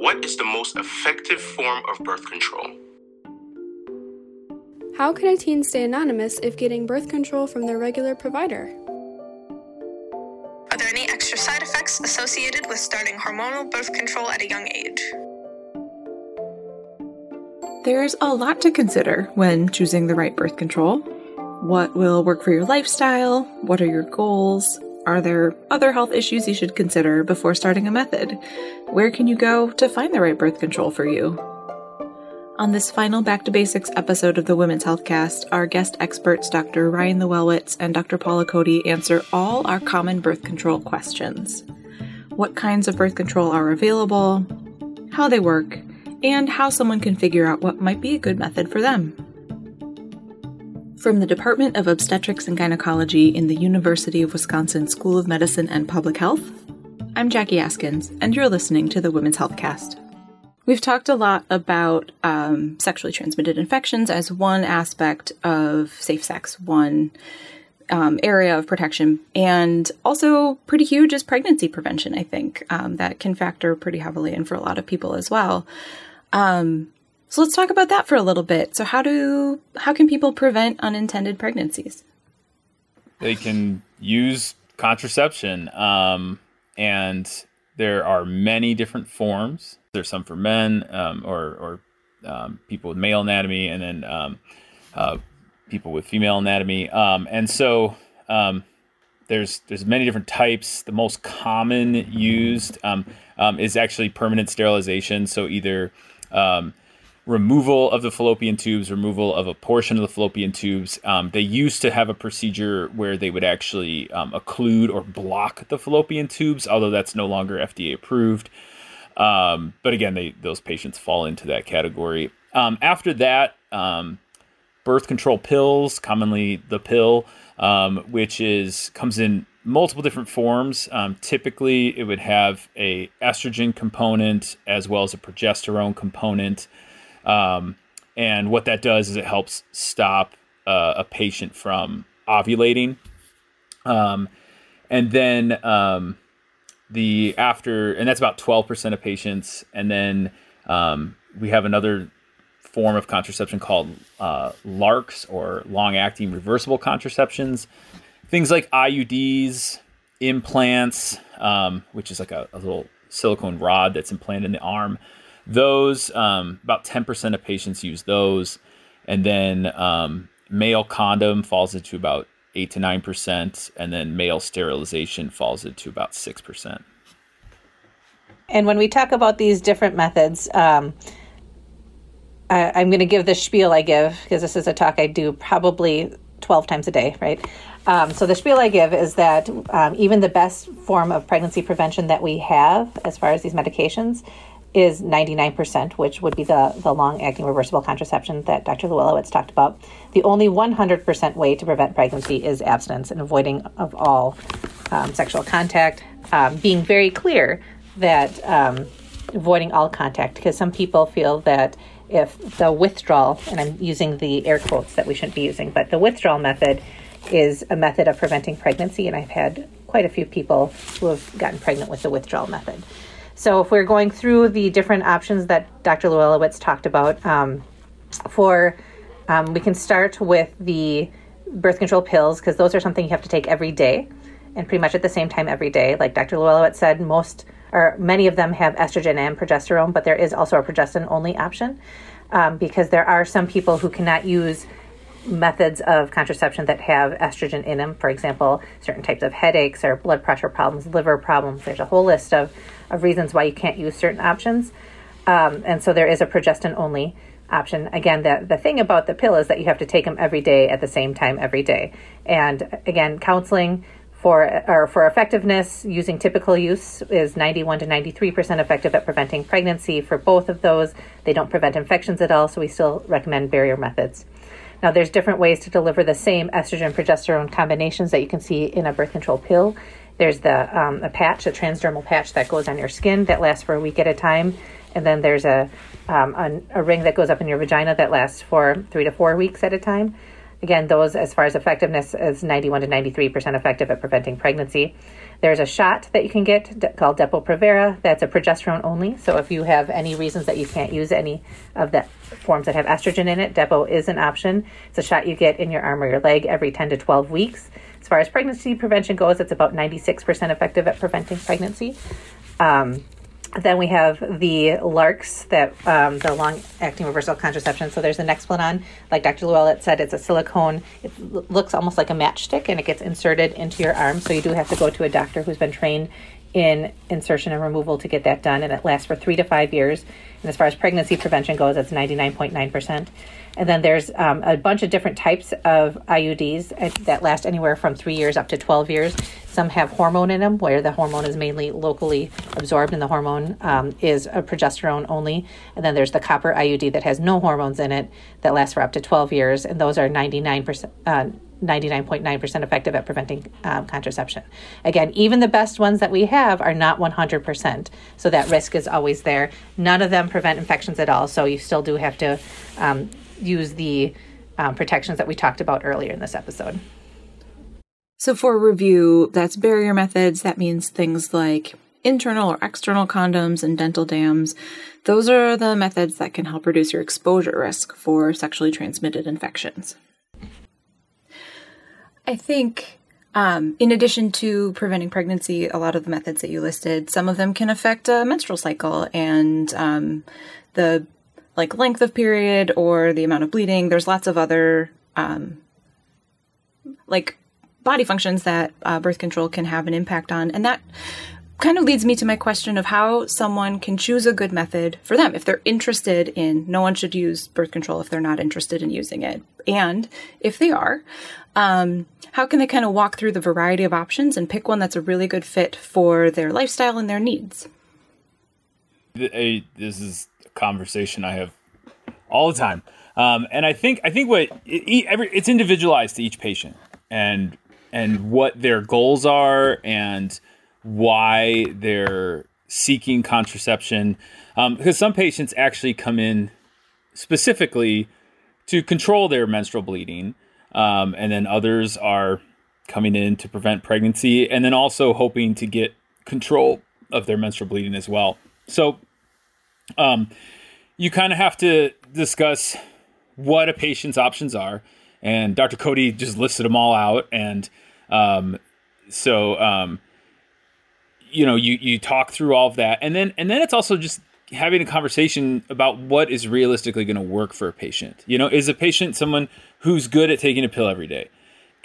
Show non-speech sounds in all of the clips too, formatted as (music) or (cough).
What is the most effective form of birth control? How can a teen stay anonymous if getting birth control from their regular provider? Are there any extra side effects associated with starting hormonal birth control at a young age? There's a lot to consider when choosing the right birth control. What will work for your lifestyle? What are your goals? Are there other health issues you should consider before starting a method? Where can you go to find the right birth control for you? On this final Back to Basics episode of the Women's Healthcast, our guest experts, Dr. Ryan Luellwitz and Dr. Paula Cody, answer all our common birth control questions. What kinds of birth control are available, how they work, and how someone can figure out what might be a good method for them. From the Department of Obstetrics and Gynecology in the University of Wisconsin School of Medicine and Public Health, I'm Jackie Askins, and you're listening to the Women's Healthcast. We've talked a lot about um, sexually transmitted infections as one aspect of safe sex, one um, area of protection, and also pretty huge is pregnancy prevention. I think um, that can factor pretty heavily in for a lot of people as well. Um, so let's talk about that for a little bit. So how do how can people prevent unintended pregnancies? They can use contraception, um, and there are many different forms. There's some for men um, or, or um, people with male anatomy, and then um, uh, people with female anatomy. Um, and so um, there's there's many different types. The most common used um, is actually permanent sterilization. So either removal of the fallopian tubes, removal of a portion of the fallopian tubes. Um, they used to have a procedure where they would actually um, occlude or block the fallopian tubes, although that's no longer FDA approved. Um, but again, they those patients fall into that category. Um, after that, um, birth control pills, commonly the pill, um, which is comes in multiple different forms. typically, it would have a estrogen component as well as a progesterone component. Um, and what that does is it helps stop uh, a patient from ovulating. Um, and then um, the after, and that's about 12% of patients. And then um, we have another form of contraception called uh, LARCs or long acting reversible contraceptions. Things like IUDs, implants, um, which is like a, a little silicone rod that's implanted in the arm. Those, um, about 10% of patients use those. And then um, male condom falls into about 8 to 9%. And then male sterilization falls into about 6%. And when we talk about these different methods, um, I, am going to give the spiel I give because this is a talk I do probably 12 times a day, right? Um, so the spiel I give is that um, even the best form of pregnancy prevention that we have, as far as these medications, is 99%, which would be the, the long acting reversible contraception that Dr. Luellwitz talked about. The only 100% way to prevent pregnancy is abstinence and avoiding of all um, sexual contact, um, being very clear that um, avoiding all contact, because some people feel that if the withdrawal, and I'm using the air quotes that we shouldn't be using, but the withdrawal method is a method of preventing pregnancy, and I've had quite a few people who have gotten pregnant with the withdrawal method. So if we're going through the different options that Dr. Luellwitz talked about, um, for um, we can start with the birth control pills because those are something you have to take every day and pretty much at the same time every day. Like Dr. Luellwitz said, most or many of them have estrogen and progesterone, but there is also a progestin only option um, because there are some people who cannot use methods of contraception that have estrogen in them. For example, certain types of headaches or blood pressure problems, liver problems. There's a whole list of, of reasons why you can't use certain options. Um, and so there is a progestin only option. Again, the, the thing about the pill is that you have to take them every day at the same time every day. And again, counseling for or for effectiveness using typical use is 91 to 93% effective at preventing pregnancy for both of those. They don't prevent infections at all, so we still recommend barrier methods. Now, there's different ways to deliver the same estrogen progesterone combinations that you can see in a birth control pill. There's the um, a patch, a transdermal patch that goes on your skin that lasts for a week at a time, and then there's a, um, a, a ring that goes up in your vagina that lasts for three to four weeks at a time. Again, those, as far as effectiveness, is 91 to 93% effective at preventing pregnancy. There's a shot that you can get called Depo-Provera. That's a progesterone only. So if you have any reasons that you can't use any of the forms that have estrogen in it, Depo is an option. It's a shot you get in your arm or your leg every 10 to 12 weeks. As far as pregnancy prevention goes, it's about 96% effective at preventing pregnancy. Um, then we have the LARCs, that um, the long-acting reversal contraception. So there's the Nexplanon, like Dr. Luellwitz said, it's a silicone. It looks almost like a matchstick, and it gets inserted into your arm. So you do have to go to a doctor who's been trained in insertion and removal to get that done, and it lasts for three to five years. And as far as pregnancy prevention goes, it's 99.9%. And then there's um, a bunch of different types of IUDs uh, that last anywhere from three years up to 12 years. Some have hormone in them, where the hormone is mainly locally absorbed, and the hormone um, is a progesterone only. And then there's the copper IUD that has no hormones in it that lasts for up to 12 years, and those are 99%. Uh, 99.9% effective at preventing um, contraception. Again, even the best ones that we have are not 100%, so that risk is always there. None of them prevent infections at all, so you still do have to um, use the um, protections that we talked about earlier in this episode. So, for review, that's barrier methods. That means things like internal or external condoms and dental dams. Those are the methods that can help reduce your exposure risk for sexually transmitted infections. I think, um, in addition to preventing pregnancy, a lot of the methods that you listed, some of them can affect a menstrual cycle and um, the like length of period or the amount of bleeding. There's lots of other um, like body functions that uh, birth control can have an impact on, and that kind of leads me to my question of how someone can choose a good method for them if they're interested in no one should use birth control if they're not interested in using it. And if they are um, how can they kind of walk through the variety of options and pick one that's a really good fit for their lifestyle and their needs? This is conversation I have all the time, um, and I think I think what it, every it's individualized to each patient and and what their goals are and why they're seeking contraception. Um, because some patients actually come in specifically to control their menstrual bleeding um, and then others are coming in to prevent pregnancy and then also hoping to get control of their menstrual bleeding as well. So um, you kind of have to discuss what a patient's options are. And Dr. Cody just listed them all out. And um, so, um, you know, you, you talk through all of that. And then, and then it's also just having a conversation about what is realistically going to work for a patient. You know, is a patient someone who's good at taking a pill every day?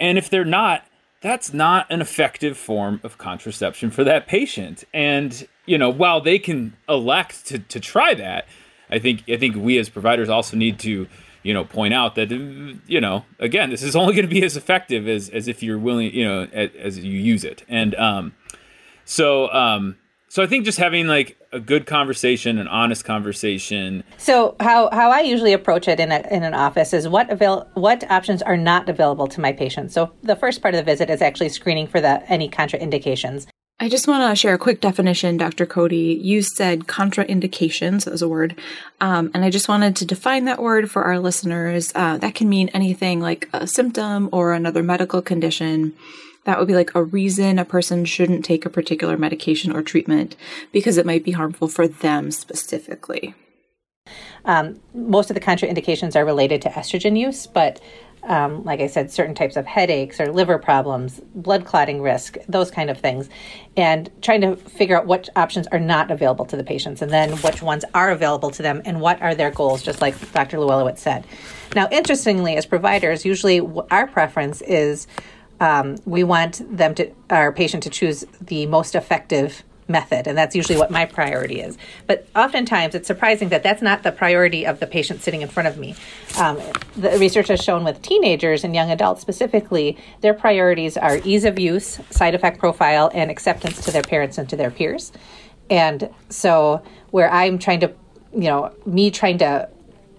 And if they're not, that's not an effective form of contraception for that patient. And you know, while they can elect to, to try that, I think I think we as providers also need to, you know, point out that you know, again, this is (laughs) only going to be as effective as as if you're willing, you know, as, as you use it. And um, so um, so I think just having like a good conversation, an honest conversation. So how, how I usually approach it in a, in an office is what avail what options are not available to my patients. So the first part of the visit is actually screening for the any contraindications. I just want to share a quick definition, Dr. Cody. You said contraindications as a word, um, and I just wanted to define that word for our listeners. Uh, that can mean anything like a symptom or another medical condition. That would be like a reason a person shouldn't take a particular medication or treatment because it might be harmful for them specifically. Um, most of the contraindications are related to estrogen use, but um, like I said, certain types of headaches or liver problems, blood clotting risk, those kind of things, and trying to figure out what options are not available to the patients and then which ones are available to them and what are their goals, just like Dr. Luellwitz said. Now, interestingly, as providers, usually our preference is um, we want them to, our patient to choose the most effective method and that's usually what my priority is. But oftentimes it's surprising that that's not the priority of the patient sitting in front of me. Um, the research has shown with teenagers and young adults specifically their priorities are ease of use side effect profile and acceptance to their parents and to their peers. And so where i'm trying to you know me trying to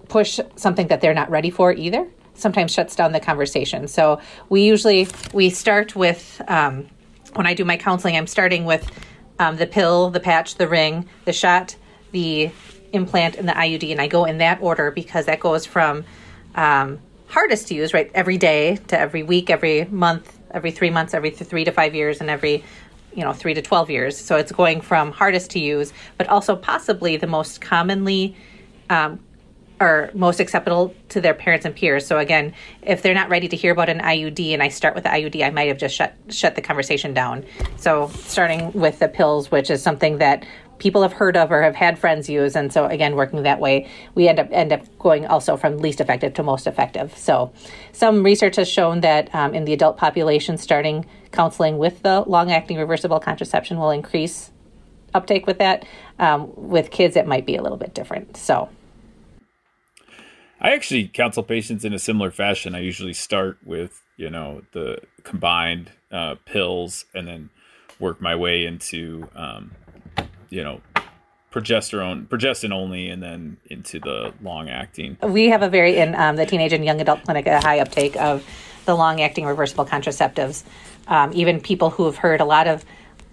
push something that they're not ready for either sometimes shuts down the conversation. So we usually we start with um, when i do my counseling i'm starting with um, the pill, the patch, the ring, the shot, the implant, and the IUD. And I go in that order because that goes from um, hardest to use, right? Every day to every week, every month, every three months, every th- three to five years, and every you know three to 12 years so it's going from hardest to use but also possibly the most commonly um, or most acceptable to their parents and peers. So again if they're not ready to hear about an iud and i start with the iud i might have just shut shut the conversation down. So starting with the pills which is something that people have heard of or have had friends use. And so again working that way we end up end up going also from least effective to most effective. So some research has shown that um, in the adult population starting counseling with the long acting reversible contraception will increase uptake with that. Um, with kids it might be a little bit different. So I actually counsel patients in a similar fashion. I usually start with, you know, the combined uh, pills and then work my way into um, you know progesterone progestin only and then into the long acting we have a very in um, the teenage and young adult clinic a high uptake of the long acting reversible contraceptives um, even people who have heard a lot of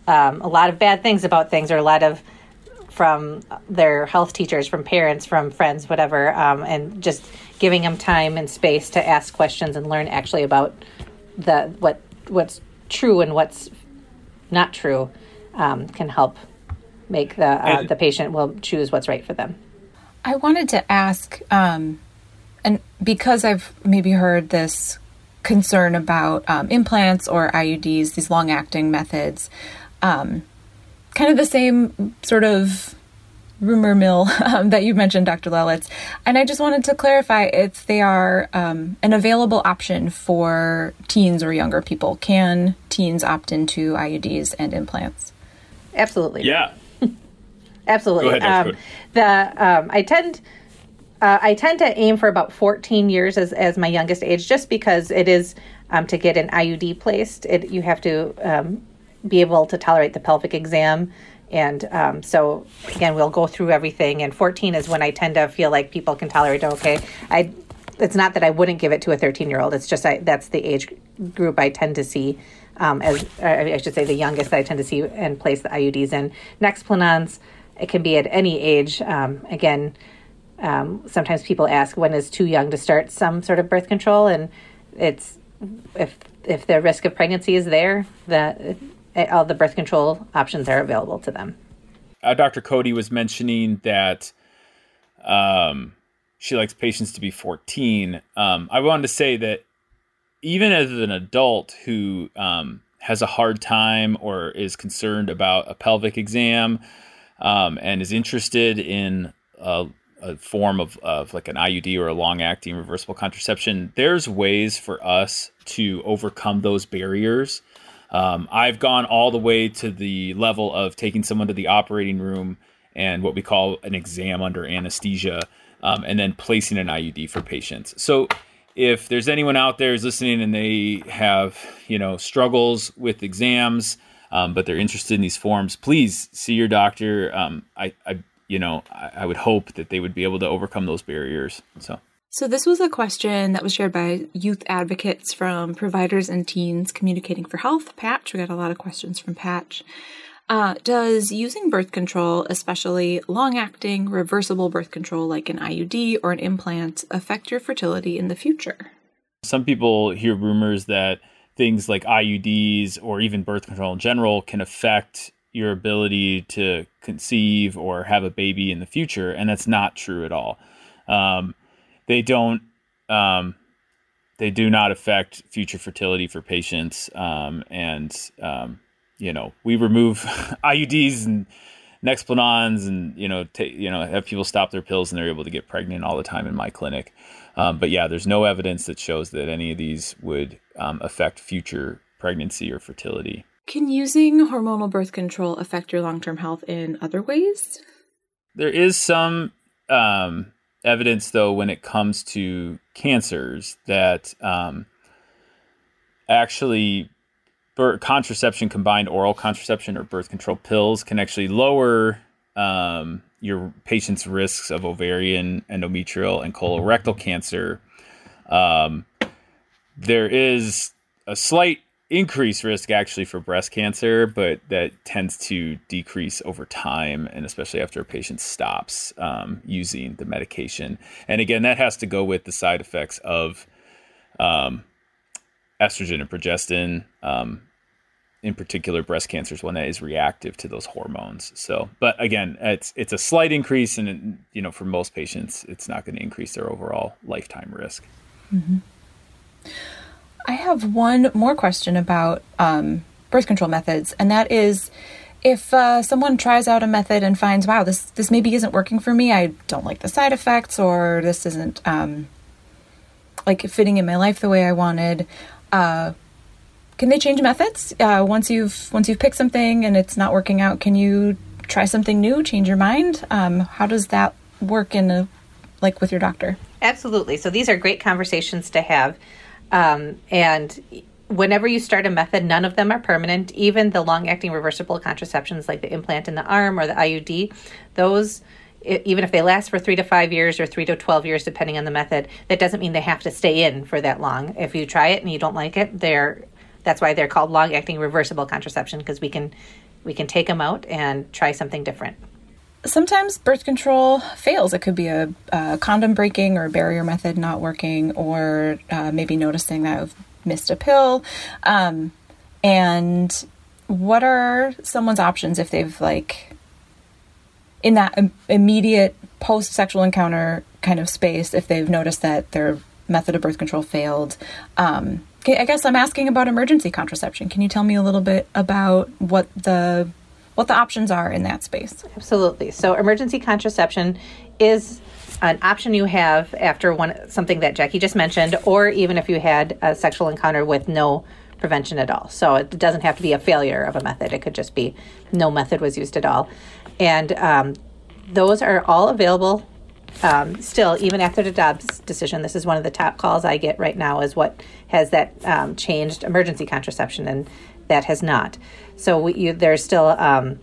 um, a lot of bad things about things or a lot of from their health teachers from parents from friends whatever um, and just giving them time and space to ask questions and learn actually about the what what's true and what's not true um, can help make the uh, the patient will choose what's right for them. I wanted to ask, um, and because I've maybe heard this concern about um, implants or IUDs, these long acting methods, um, kind of the same sort of rumor mill (laughs) um, that you mentioned, Dr. Luellwitz. And I just wanted to clarify if they are um, an available option for teens or younger people. Can teens opt into IUDs and implants? Absolutely. Yeah. (laughs) Absolutely. Ahead, um, the um, I tend uh, I tend to aim for about 14 years as, as my youngest age, just because it is um, to get an IUD placed. It, you have to um, be able to tolerate the pelvic exam, and um, so again, we'll go through everything. And 14 is when I tend to feel like people can tolerate. Okay, I. It's not that I wouldn't give it to a 13 year old. It's just I, that's the age group I tend to see um, as I should say the youngest that I tend to see and place the IUDs in. Nexplanons it can be at any age. Um, again, um, sometimes people ask when is too young to start some sort of birth control, and it's if if the risk of pregnancy is there, that all the birth control options are available to them. Uh, Dr. Cody was mentioning that um, she likes patients to be 14. Um, I wanted to say that even as an adult who um, has a hard time or is concerned about a pelvic exam um, and is interested in a, a form of, of like an IUD or a long acting reversible contraception, there's ways for us to overcome those barriers. Um, I've gone all the way to the level of taking someone to the operating room and what we call an exam under anesthesia, um, and then placing an IUD for patients. So, if there's anyone out there who's listening and they have, you know, struggles with exams, um, but they're interested in these forms, please see your doctor. Um, I, I, you know, I, I would hope that they would be able to overcome those barriers. So. So, this was a question that was shared by youth advocates from Providers and Teens Communicating for Health, Patch. We got a lot of questions from Patch. Uh, does using birth control, especially long acting, reversible birth control like an IUD or an implant, affect your fertility in the future? Some people hear rumors that things like IUDs or even birth control in general can affect your ability to conceive or have a baby in the future, and that's not true at all. Um, they don't. Um, they do not affect future fertility for patients, um, and um, you know we remove (laughs) IUDs and Nexplanons, and you know you know have people stop their pills and they're able to get pregnant all the time in my clinic. Um, but yeah, there's no evidence that shows that any of these would um, affect future pregnancy or fertility. Can using hormonal birth control affect your long term health in other ways? There is some um, evidence, though, when it comes to cancers that um, actually birth, contraception, combined oral contraception or birth control pills, can actually lower um, your patient's risks of ovarian, endometrial, and colorectal cancer. Um, there is a slight increased risk actually for breast cancer, but that tends to decrease over time, and especially after a patient stops um, using the medication. And again, that has to go with the side effects of um, estrogen and progestin. Um, in particular, breast cancer is one that is reactive to those hormones. So, but again, it's it's a slight increase, and you know, for most patients, it's not going to increase their overall lifetime risk. Mm-hmm. I have one more question about um, birth control methods, and that is if uh, someone tries out a method and finds, wow, this this maybe isn't working for me, I don't like the side effects, or this isn't um, like fitting in my life the way I wanted. Uh, can they change methods uh, once you've once you've picked something and it's not working out? Can you try something new, change your mind? Um, how does that work in a like with your doctor? Absolutely. So these are great conversations to have, um, and whenever you start a method, none of them are permanent. Even the long acting reversible contraceptions like the implant in the arm or the IUD, those, even if they last for three to five years or three to 12 years, depending on the method, that doesn't mean they have to stay in for that long. If you try it and you don't like it, they're, that's why they're called long acting reversible contraception because we can, we can take them out and try something different. Sometimes birth control fails. It could be a, a condom breaking or barrier method not working, or uh, maybe noticing that I've missed a pill. Um, and what are someone's options if they've like in that immediate post sexual encounter kind of space if they've noticed that their method of birth control failed um, i guess i'm asking about emergency contraception can you tell me a little bit about what the what the options are in that space absolutely so emergency contraception is an option you have after one something that Jackie just mentioned, or even if you had a sexual encounter with no prevention at all. So it doesn't have to be a failure of a method. It could just be no method was used at all, and um, those are all available. Um, still, even after the Dobbs decision, this is one of the top calls I get right now. Is what has that um, changed emergency contraception, and that has not. So we, you, there's still um,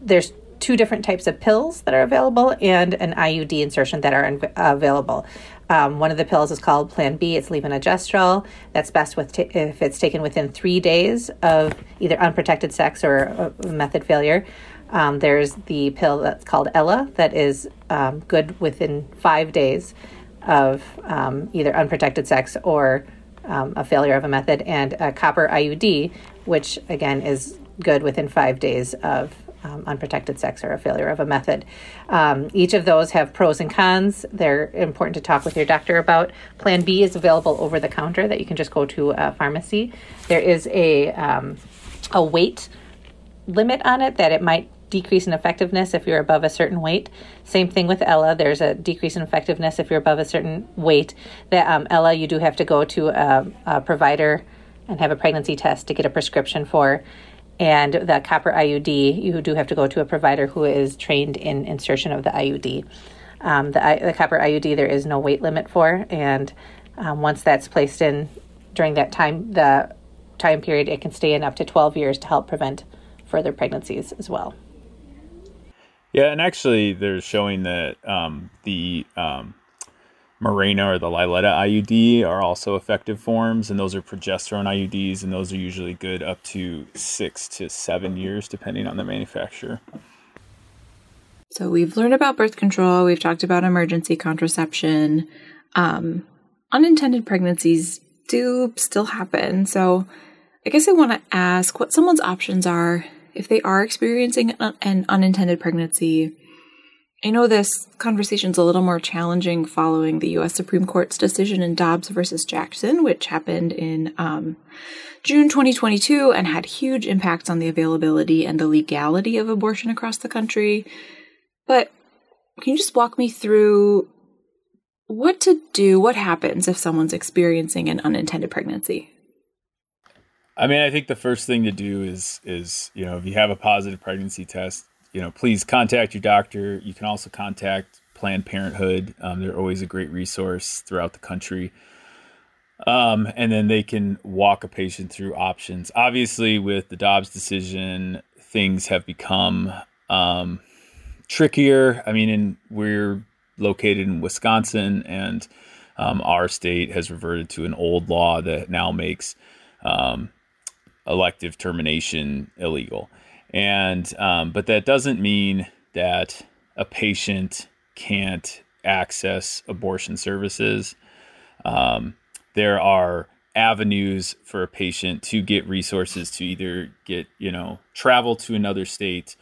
there's two different types of pills that are available and an IUD insertion that are in, uh, available. Um, one of the pills is called Plan B. It's levonorgestrel. That's best with t- if it's taken within three days of either unprotected sex or method failure. Um, there's the pill that's called Ella that is um, good within five days of um, either unprotected sex or um, a failure of a method, and a copper IUD, which again is good within five days of um, unprotected sex or a failure of a method. Um, each of those have pros and cons. They're important to talk with your doctor about. Plan B is available over the counter that you can just go to a pharmacy. There is a um, a weight limit on it that it might decrease in effectiveness if you're above a certain weight. Same thing with Ella. There's a decrease in effectiveness if you're above a certain weight. That um, Ella, you do have to go to a, a provider and have a pregnancy test to get a prescription for and the copper IUD, you do have to go to a provider who is trained in insertion of the IUD. Um, the, the, copper IUD there is no weight limit for, and um, once that's placed in during that time, the time period, it can stay in up to 12 years to help prevent further pregnancies as well. Yeah, and actually, they're showing that um, the um, Mirena or the Liletta IUD are also effective forms, and those are progesterone IUDs, and those are usually good up to six to seven years, depending on the manufacturer. So we've learned about birth control, we've talked about emergency contraception. Um, unintended pregnancies do still happen. So I guess I want to ask what someone's options are if they are experiencing an unintended pregnancy I know this conversation's a little more challenging following the U.S. Supreme Court's decision in Dobbs versus Jackson, which happened in um, June 2022 and had huge impacts on the availability and the legality of abortion across the country. But can you just walk me through what to do? What happens if someone's experiencing an unintended pregnancy? I mean, I think the first thing to do is is you know if you have a positive pregnancy test, you know, please contact your doctor. You can also contact Planned Parenthood. Um, they're always a great resource throughout the country. Um, and then they can walk a patient through options. Obviously, with the Dobbs decision, things have become um, trickier. I mean, in, we're located in Wisconsin, and um, our state has reverted to an old law that now makes um, elective termination illegal. And um, but that doesn't mean that a patient can't access abortion services. Um, there are avenues for a patient to get resources to either get you know travel to another state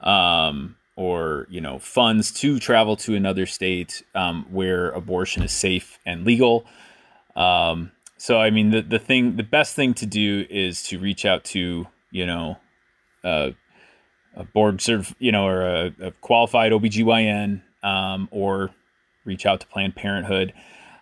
um, or you know funds to travel to another state um, where abortion is safe and legal um, so i mean the, the thing the best thing to do is to reach out to you know uh, a board serve you know or a, a qualified obgyn um, or reach out to planned parenthood.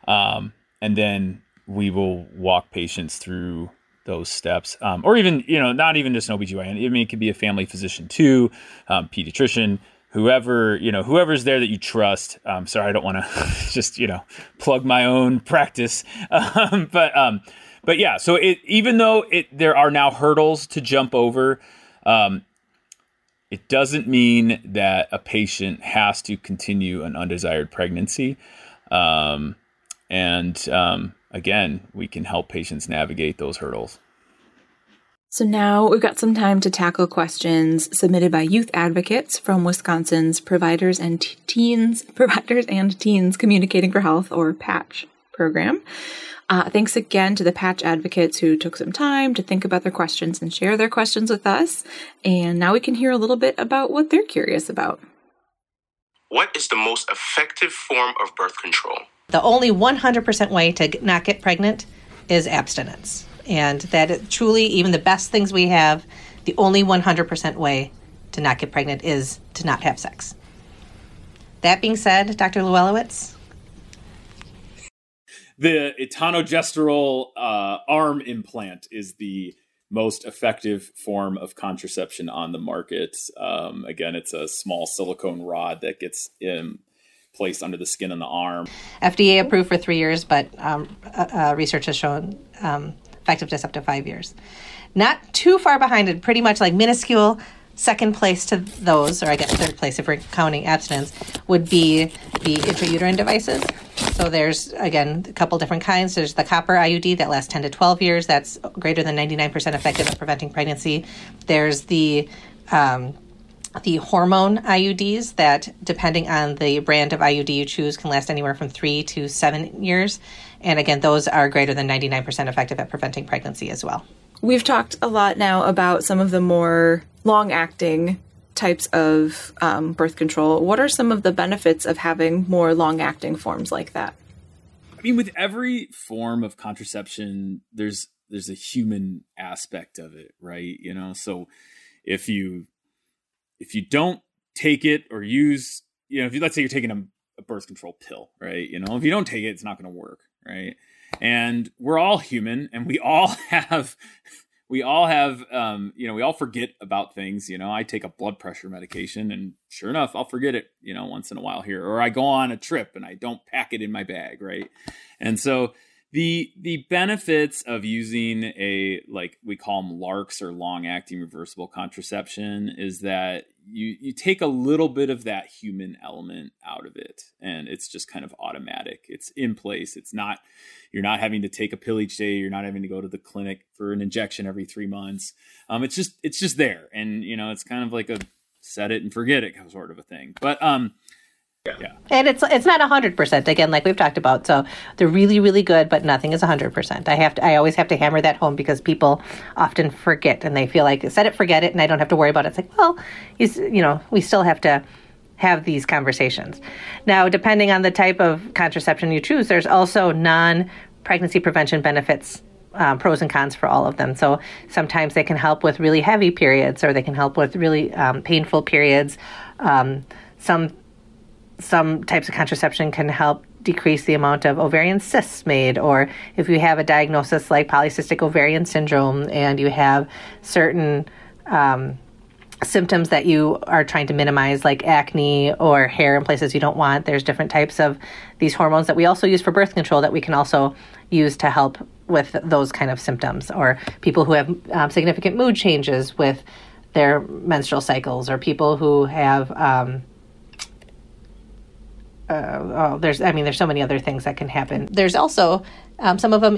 Um, and then we will walk patients through those steps um, or even you know not even just an obgyn i mean it could be a family physician too um, pediatrician whoever you know whoever's there that you trust. Um, sorry i don't want to (laughs) just you know plug my own practice. (laughs) Um, but um, but yeah so it even though it there are now hurdles to jump over um, it doesn't mean that a patient has to continue an undesired pregnancy um, and um, again, we can help patients navigate those hurdles. So now we've got some time to tackle questions submitted by youth advocates from Wisconsin's Providers and Teens (laughs) Providers and Teens Communicating for Health or PATCH program. Uh, thanks again to the Patch advocates who took some time to think about their questions and share their questions with us. And now we can hear a little bit about what they're curious about. What is the most effective form of birth control? The only 100% way to not get pregnant is abstinence. And that is truly, even the best things we have, the only 100% way to not get pregnant is to not have sex. That being said, Dr. Luellwitz? The etonogestrel uh, arm implant is the most effective form of contraception on the market. Um, again, it's a small silicone rod that gets in, placed under the skin on the arm. FDA approved for three years, but um, uh, uh, research has shown um, effectiveness up to five years. Not too far behind it, pretty much like minuscule second place to those, or I guess third place if we're counting abstinence, would be the intrauterine devices. So there's again a couple different kinds. There's the copper IUD that lasts 10 to 12 years. That's greater than 99% effective at preventing pregnancy. There's the um, the hormone IUDs that, depending on the brand of IUD you choose, can last anywhere from three to seven years. And again, those are greater than 99% effective at preventing pregnancy as well. We've talked a lot now about some of the more long acting types of um, birth control. What are some of the benefits of having more long acting forms like that? I mean, with every form of contraception, there's there's a human aspect of it, right? You know, so if you if you don't take it or use, you know, if you let's say you're taking a, a birth control pill, right? You know, if you don't take it, it's not going to work, right? And we're all human, and we all (laughs) have we all have um, you know we all forget about things you know i take a blood pressure medication and sure enough i'll forget it you know once in a while here or i go on a trip and i don't pack it in my bag right? And so the the benefits of using a like we call them LARCs or long acting reversible contraception is that you you take a little bit of that human element out of it and it's just kind of automatic. It's in place. It's not you're not having to take a pill each day. You're not having to go to the clinic for an injection every three months. Um it's just it's just there. And you know it's kind of like a set it and forget it sort of a thing. But um yeah. And it's it's not hundred percent again, like we've talked about. So they're really, really good, but nothing is hundred percent. I have to I always have to hammer that home because people often forget and they feel like set it, forget it, and I don't have to worry about it. It's like, well, you, you know, we still have to have these conversations. Now, depending on the type of contraception you choose, there's also non pregnancy prevention benefits um, pros and cons for all of them. So sometimes they can help with really heavy periods, or they can help with really um, painful periods. Um, some some types of contraception can help decrease the amount of ovarian cysts made, or if you have a diagnosis like polycystic ovarian syndrome and you have certain um, symptoms that you are trying to minimize, like acne or hair in places you don't want, there's different types of these hormones that we also use for birth control that we can also use to help with those kind of symptoms, or people who have um, significant mood changes with their menstrual cycles, or people who have um, uh, oh, there's I mean there's so many other things that can happen. There's also um, some of them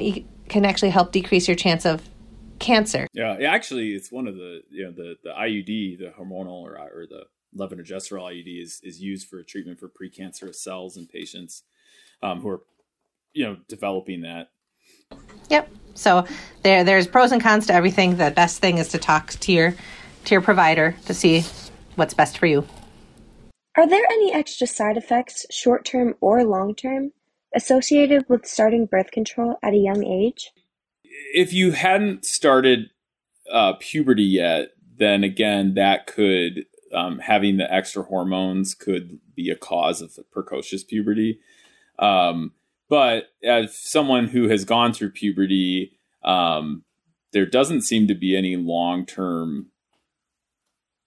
can actually help decrease your chance of cancer. Yeah, actually, it's one of the you know the the IUD, the hormonal or or the levonorgestrel IUD is is used for treatment for precancerous cells in patients um, who are you know developing that Yep. So there there's pros and cons to everything. The best thing is to talk to your to your provider to see what's best for you. Are there any extra side effects, short term or long term, associated with starting birth control at a young age? If you hadn't started uh, puberty yet, then again, that could um, having the extra hormones could be a cause of precocious puberty. Um, but as someone who has gone through puberty, um, there doesn't seem to be any long term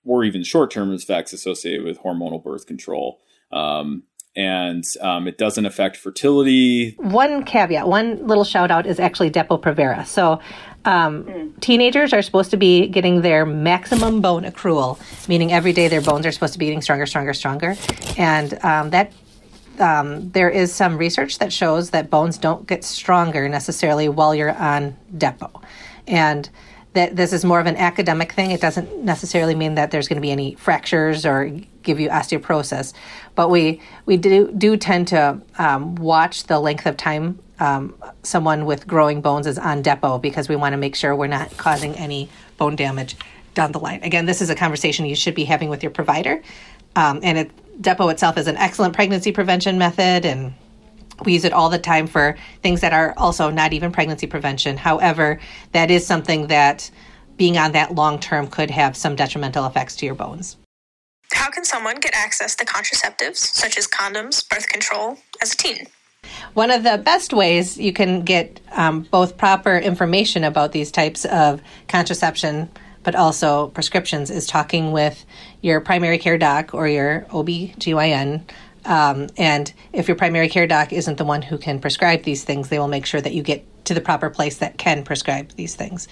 or even short term effects associated with hormonal birth control. Um, and um, it doesn't affect fertility. One caveat, one little shout out is actually Depo-Provera. So, um, mm. teenagers are supposed to be getting their maximum bone accrual, meaning every day their bones are supposed to be getting stronger, stronger, stronger. And um, that um, there is some research that shows that bones don't get stronger necessarily while you're on Depo. And that this is more of an academic thing. It doesn't necessarily mean that there's going to be any fractures or give you osteoporosis, but we we do do tend to um, watch the length of time um, someone with growing bones is on Depo because we want to make sure we're not causing any bone damage down the line. Again, this is a conversation you should be having with your provider, um, and it Depo itself is an excellent pregnancy prevention method and we use it all the time for things that are also not even pregnancy prevention. However, that is something that being on that long term could have some detrimental effects to your bones. How can someone get access to contraceptives, such as condoms, birth control, as a teen? One of the best ways you can get um, both proper information about these types of contraception but also prescriptions is talking with your primary care doc or your OB/GYN. Um, and if your primary care doc isn't the one who can prescribe these things, they will make sure that you get to the proper place that can prescribe these things.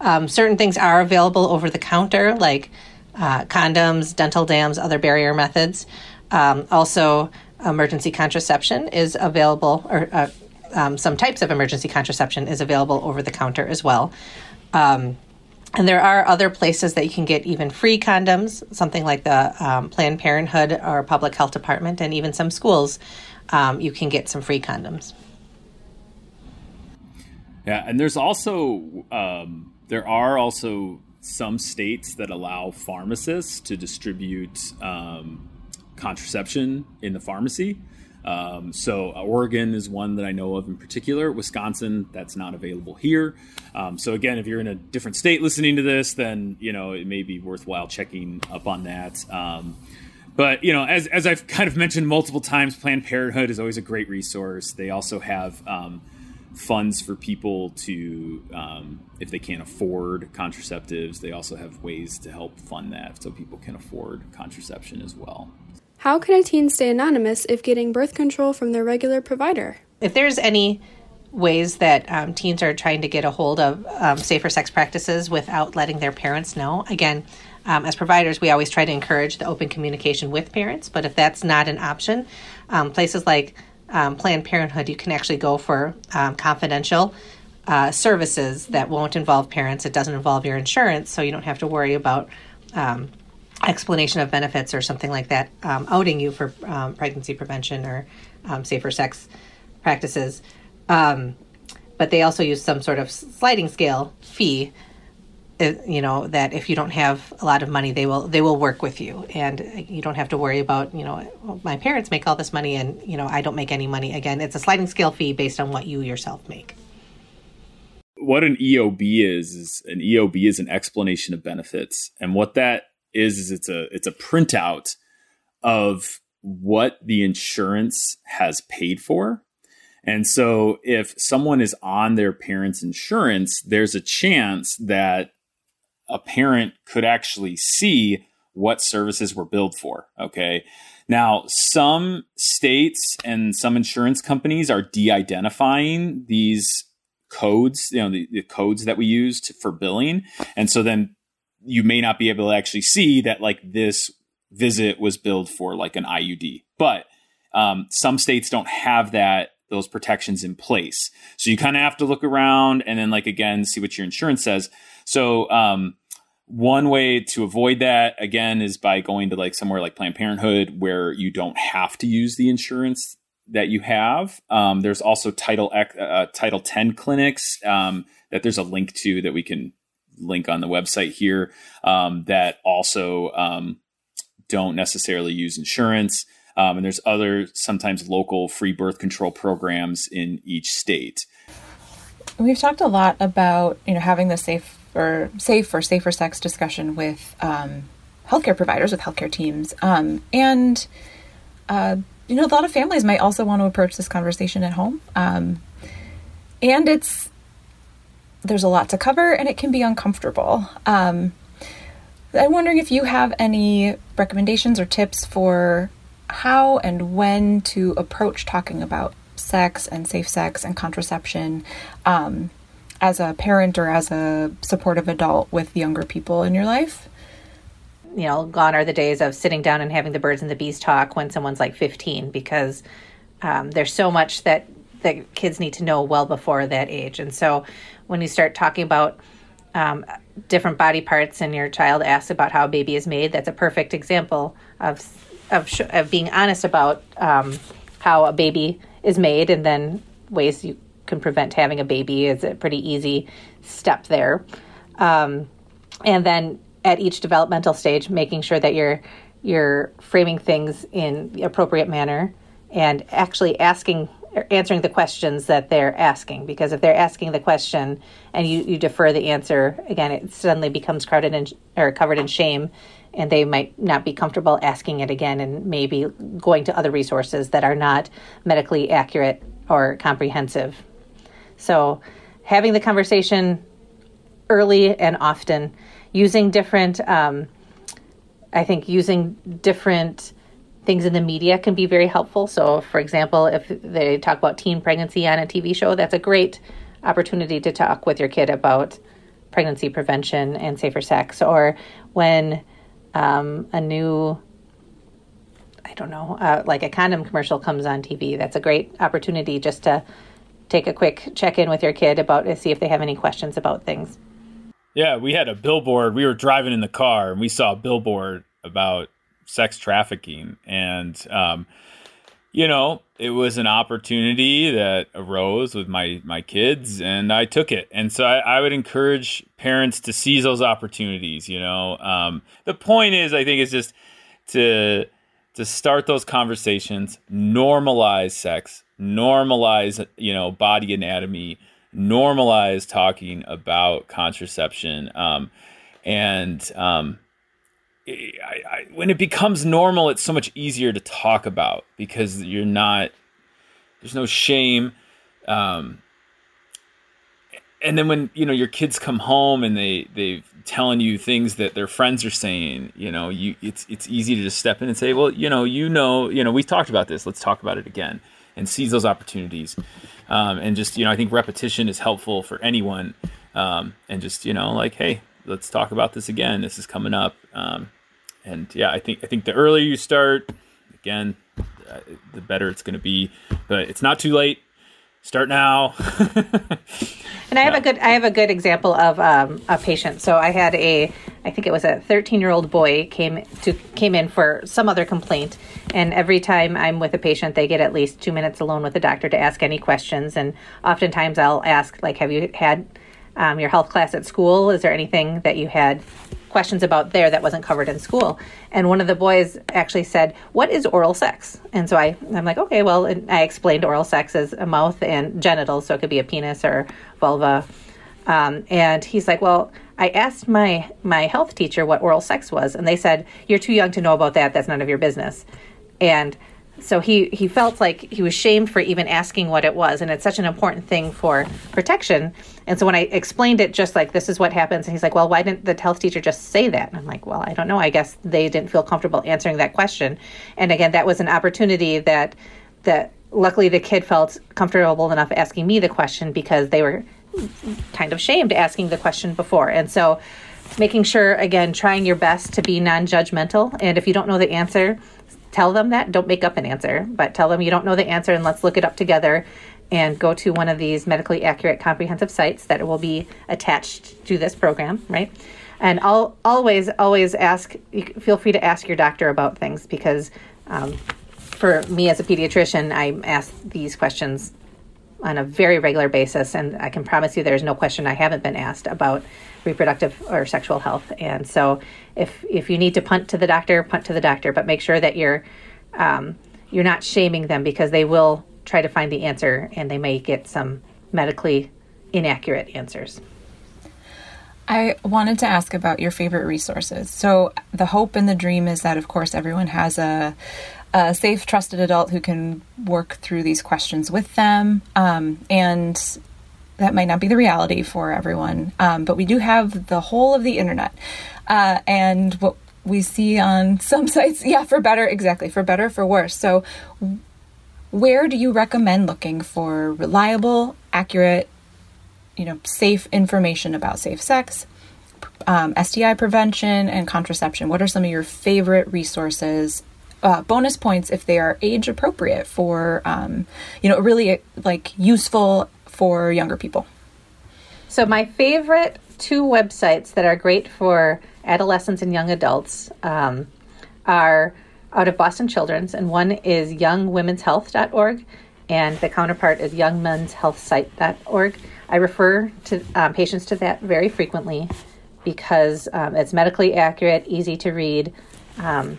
Um, certain things are available over the counter, like uh, condoms, dental dams, other barrier methods. Um, also, emergency contraception is available, or uh, um, some types of emergency contraception is available over the counter as well. Um, and there are other places that you can get even free condoms, something like the um, Planned Parenthood or Public Health Department, and even some schools, um, you can get some free condoms. Yeah, and there's also um, there are also some states that allow pharmacists to distribute um, contraception in the pharmacy. Um, so uh, Oregon is one that I know of in particular. Wisconsin, that's not available here. Um, so again, if you're in a different state listening to this, then you know it may be worthwhile checking up on that. Um, but you know, as as I've (laughs) kind of mentioned multiple times, Planned Parenthood is always a great resource. They also have um, funds for people to, um, if they can't afford contraceptives, they also have ways to help fund that so people can afford contraception as well. How can a teen stay anonymous if getting birth control from their regular provider? If there's any ways that um, teens are trying to get a hold of um, safer sex practices without letting their parents know, again, um, as providers, we always try to encourage the open communication with parents. But if that's not an option, um, places like um, Planned Parenthood, you can actually go for um, confidential uh, services that won't involve parents. It doesn't involve your insurance, so you don't have to worry about um, explanation of benefits or something like that um, outing you for um, pregnancy prevention or um, safer sex practices. Um, but they also use some sort of sliding scale fee. Uh, you know that if you don't have a lot of money, they will they will work with you, and you don't have to worry about you know well, my parents make all this money and you know I don't make any money. Again, it's a sliding scale fee based on what you yourself make what an EOB is is an EOB is an explanation of benefits, and what that is is it's a it's a printout of what the insurance has paid for. And so if someone is on their parents' insurance, there's a chance that a parent could actually see what services were billed for. Okay. Now, some states and some insurance companies are de identifying these codes, you know, the, the codes that we used for billing. And so then you may not be able to actually see that like this visit was billed for like an IUD. But um, some states don't have that those protections in place. So you kind of have to look around and then like again see what your insurance says. So um, one way to avoid that again is by going to like somewhere like Planned Parenthood where you don't have to use the insurance that you have. Um, there's also Title X, uh, Title 10 clinics um, that there's a link to that we can link on the website here um, that also um, don't necessarily use insurance. Um, and there's other sometimes local free birth control programs in each state. We've talked a lot about you know having the safe or safe or safer sex discussion with um, healthcare providers, with healthcare teams, um, and uh, you know a lot of families might also want to approach this conversation at home, um, and it's there's a lot to cover and it can be uncomfortable. Um, I'm wondering if you have any recommendations or tips for how and when to approach talking about sex and safe sex and contraception um, as a parent or as a supportive adult with younger people in your life? You know, gone are the days of sitting down and having the birds and the bees talk when someone's like 15 because um, there's so much that that kids need to know well before that age. And so when you start talking about um, different body parts and your child asks about how a baby is made, that's a perfect example of of, sh- of being honest about um, how a baby is made and then ways you can prevent having a baby is a pretty easy step there. Um, and then at each developmental stage, making sure that you're you're framing things in the appropriate manner and actually asking answering the questions that they're asking because if they're asking the question and you, you defer the answer again it suddenly becomes crowded in, or covered in shame and they might not be comfortable asking it again and maybe going to other resources that are not medically accurate or comprehensive. So having the conversation early and often using different um, i think using different things in the media can be very helpful. So, for example, if they talk about teen pregnancy on a TV show, that's a great opportunity to talk with your kid about pregnancy prevention and safer sex. Or when um, a new, I don't know, uh, like a condom commercial comes on TV, that's a great opportunity just to take a quick check in with your kid about to see if they have any questions about things. Yeah, we had a billboard. We were driving in the car and we saw a billboard about sex trafficking. And, um, you know, it was an opportunity that arose with my, my kids and I took it. And so I, I would encourage parents to seize those opportunities, you know. Um, the point is, I think, is just to, to start those conversations, normalize sex, normalize, you know, body anatomy, normalize talking about contraception. Um, and, um, I, I, when it becomes normal, it's so much easier to talk about because you're not, there's no shame. Um, and then when you know your kids come home and they they telling you things that their friends are saying, you know, you it's it's easy to just step in and say, well, you know, you know, you know, we talked about this. Let's talk about it again, and seize those opportunities. Um, and just you know, I think repetition is helpful for anyone. Um, and just you know, like, hey, let's talk about this again. This is coming up. Um, and yeah, I think I think the earlier you start, again, uh, the better it's going to be. But it's not too late. Start now. (laughs) and I have yeah. a good I have a good example of um, a patient. So I had a I think it was a 13 year old boy came to came in for some other complaint, and every time I'm with a patient, they get at least two minutes alone with the doctor to ask any questions. And oftentimes I'll ask like, "Have you had?" Um, your health class at school? Is there anything that you had questions about there that wasn't covered in school? And one of the boys actually said, "What is oral sex?" And so I, I'm like, "Okay, well," I explained oral sex as a mouth and genitals, so it could be a penis or vulva. Um, and he's like, "Well." I asked my my health teacher what oral sex was, and they said, "You're too young to know about that. That's none of your business." And so he he felt like he was shamed for even asking what it was and it's such an important thing for protection. And so when i explained it just like this is what happens and he's like well why didn't the health teacher just say that? And i'm like well i don't know. I guess they didn't feel comfortable answering that question. And again that was an opportunity that that luckily the kid felt comfortable enough asking me the question because they were kind of shamed asking the question before. And so making sure again trying your best to be non-judgmental and if you don't know the answer tell them that. Don't make up an answer, but tell them you don't know the answer and let's look it up together and go to one of these medically accurate comprehensive sites that will be attached to this program, right? And I'll always, always ask, feel free to ask your doctor about things because um, for me as a pediatrician, I'm asked these questions on a very regular basis, and I can promise you there's no question I haven't been asked about reproductive or sexual health. And so, if if you need to punt to the doctor, punt to the doctor, but make sure that you're um, you're not shaming them because they will try to find the answer, and they may get some medically inaccurate answers. I wanted to ask about your favorite resources. So, the hope and the dream is that, of course, everyone has a, a safe, trusted adult who can work through these questions with them. Um, and that might not be the reality for everyone. Um, but we do have the whole of the internet. Uh, and what we see on (laughs) some sites, yeah, for better, exactly, for better, for worse. So, where do you recommend looking for reliable, accurate, you know, safe information about safe sex, um, STI prevention, and contraception? What are some of your favorite resources? Uh, bonus points if they are age appropriate for, um, you know, really like useful for younger people. So my favorite two websites that are great for adolescents and young adults um, are out of Boston Children's, and one is youngwomenshealth.org, and the counterpart is youngmenshealthsite.org. I refer to um, patients to that very frequently because um, it's medically accurate, easy to read, um,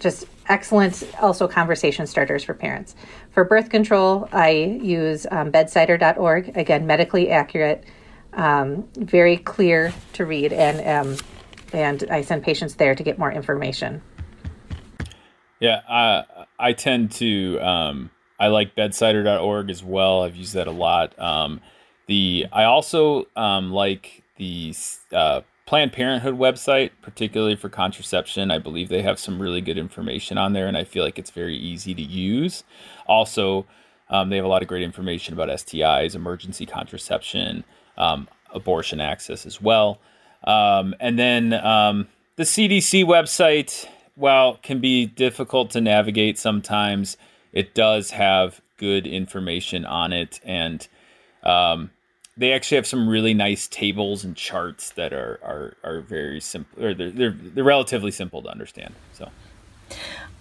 just excellent also conversation starters for parents. For birth control, I use um, bedsider.org, again, medically accurate, um, very clear to read, and, um, and I send patients there to get more information. Yeah, I, I tend to um, I like bedsider.org as well. I've used that a lot. Um, the I also um, like the uh, Planned Parenthood website, particularly for contraception. I believe they have some really good information on there, and I feel like it's very easy to use. Also, um, they have a lot of great information about STIs, emergency contraception, um, abortion access as well. Um, and then um, the CDC website, while can be difficult to navigate sometimes, it does have good information on it, and um, they actually have some really nice tables and charts that are are, are very simple, or they're, they're they're relatively simple to understand. So.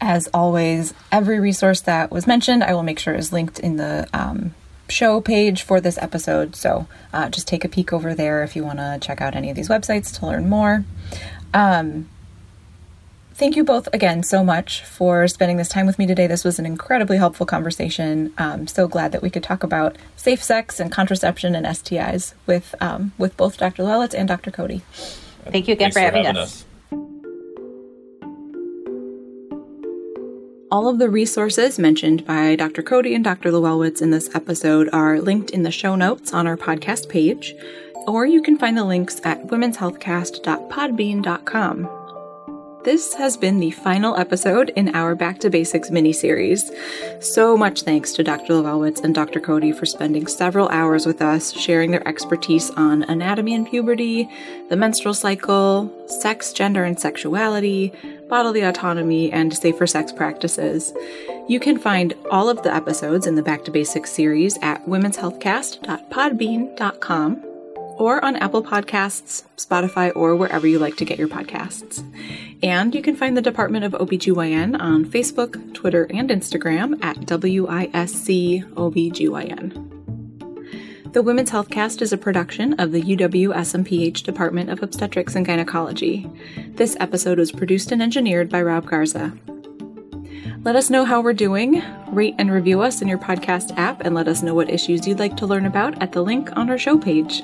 As always, every resource that was mentioned, I will make sure is linked in the um, show page for this episode. So uh, just take a peek over there if you want to check out any of these websites to learn more. Um, thank you both again so much for spending this time with me today. This was an incredibly helpful conversation. I'm so glad that we could talk about safe sex and contraception and STIs with um, with both Dr. Luellwitz and Dr. Cody. Thank you again for, having, for having, us. us. All of the resources mentioned by Dr. Cody and Dr. Luellwitz in this episode are linked in the show notes on our podcast page, or you can find the links at womenshealthcast.podbean.com. This has been the final episode in our Back to Basics mini series. So much thanks to Dr. Luellwitz and Dr. Cody for spending several hours with us, sharing their expertise on anatomy and puberty, the menstrual cycle, sex, gender, and sexuality, bodily autonomy, and safer sex practices. You can find all of the episodes in the Back to Basics series at womenshealthcast.podbean.com or on Apple Podcasts, Spotify, or wherever you like to get your podcasts. And you can find the Department of OBGYN on Facebook, Twitter, and Instagram at WISCOBGYN. The Women's Healthcast is a production of the UW SMPH Department of Obstetrics and Gynecology. This episode was produced and engineered by Rob Garza. Let us know how we're doing. Rate and review us in your podcast app and let us know what issues you'd like to learn about at the link on our show page.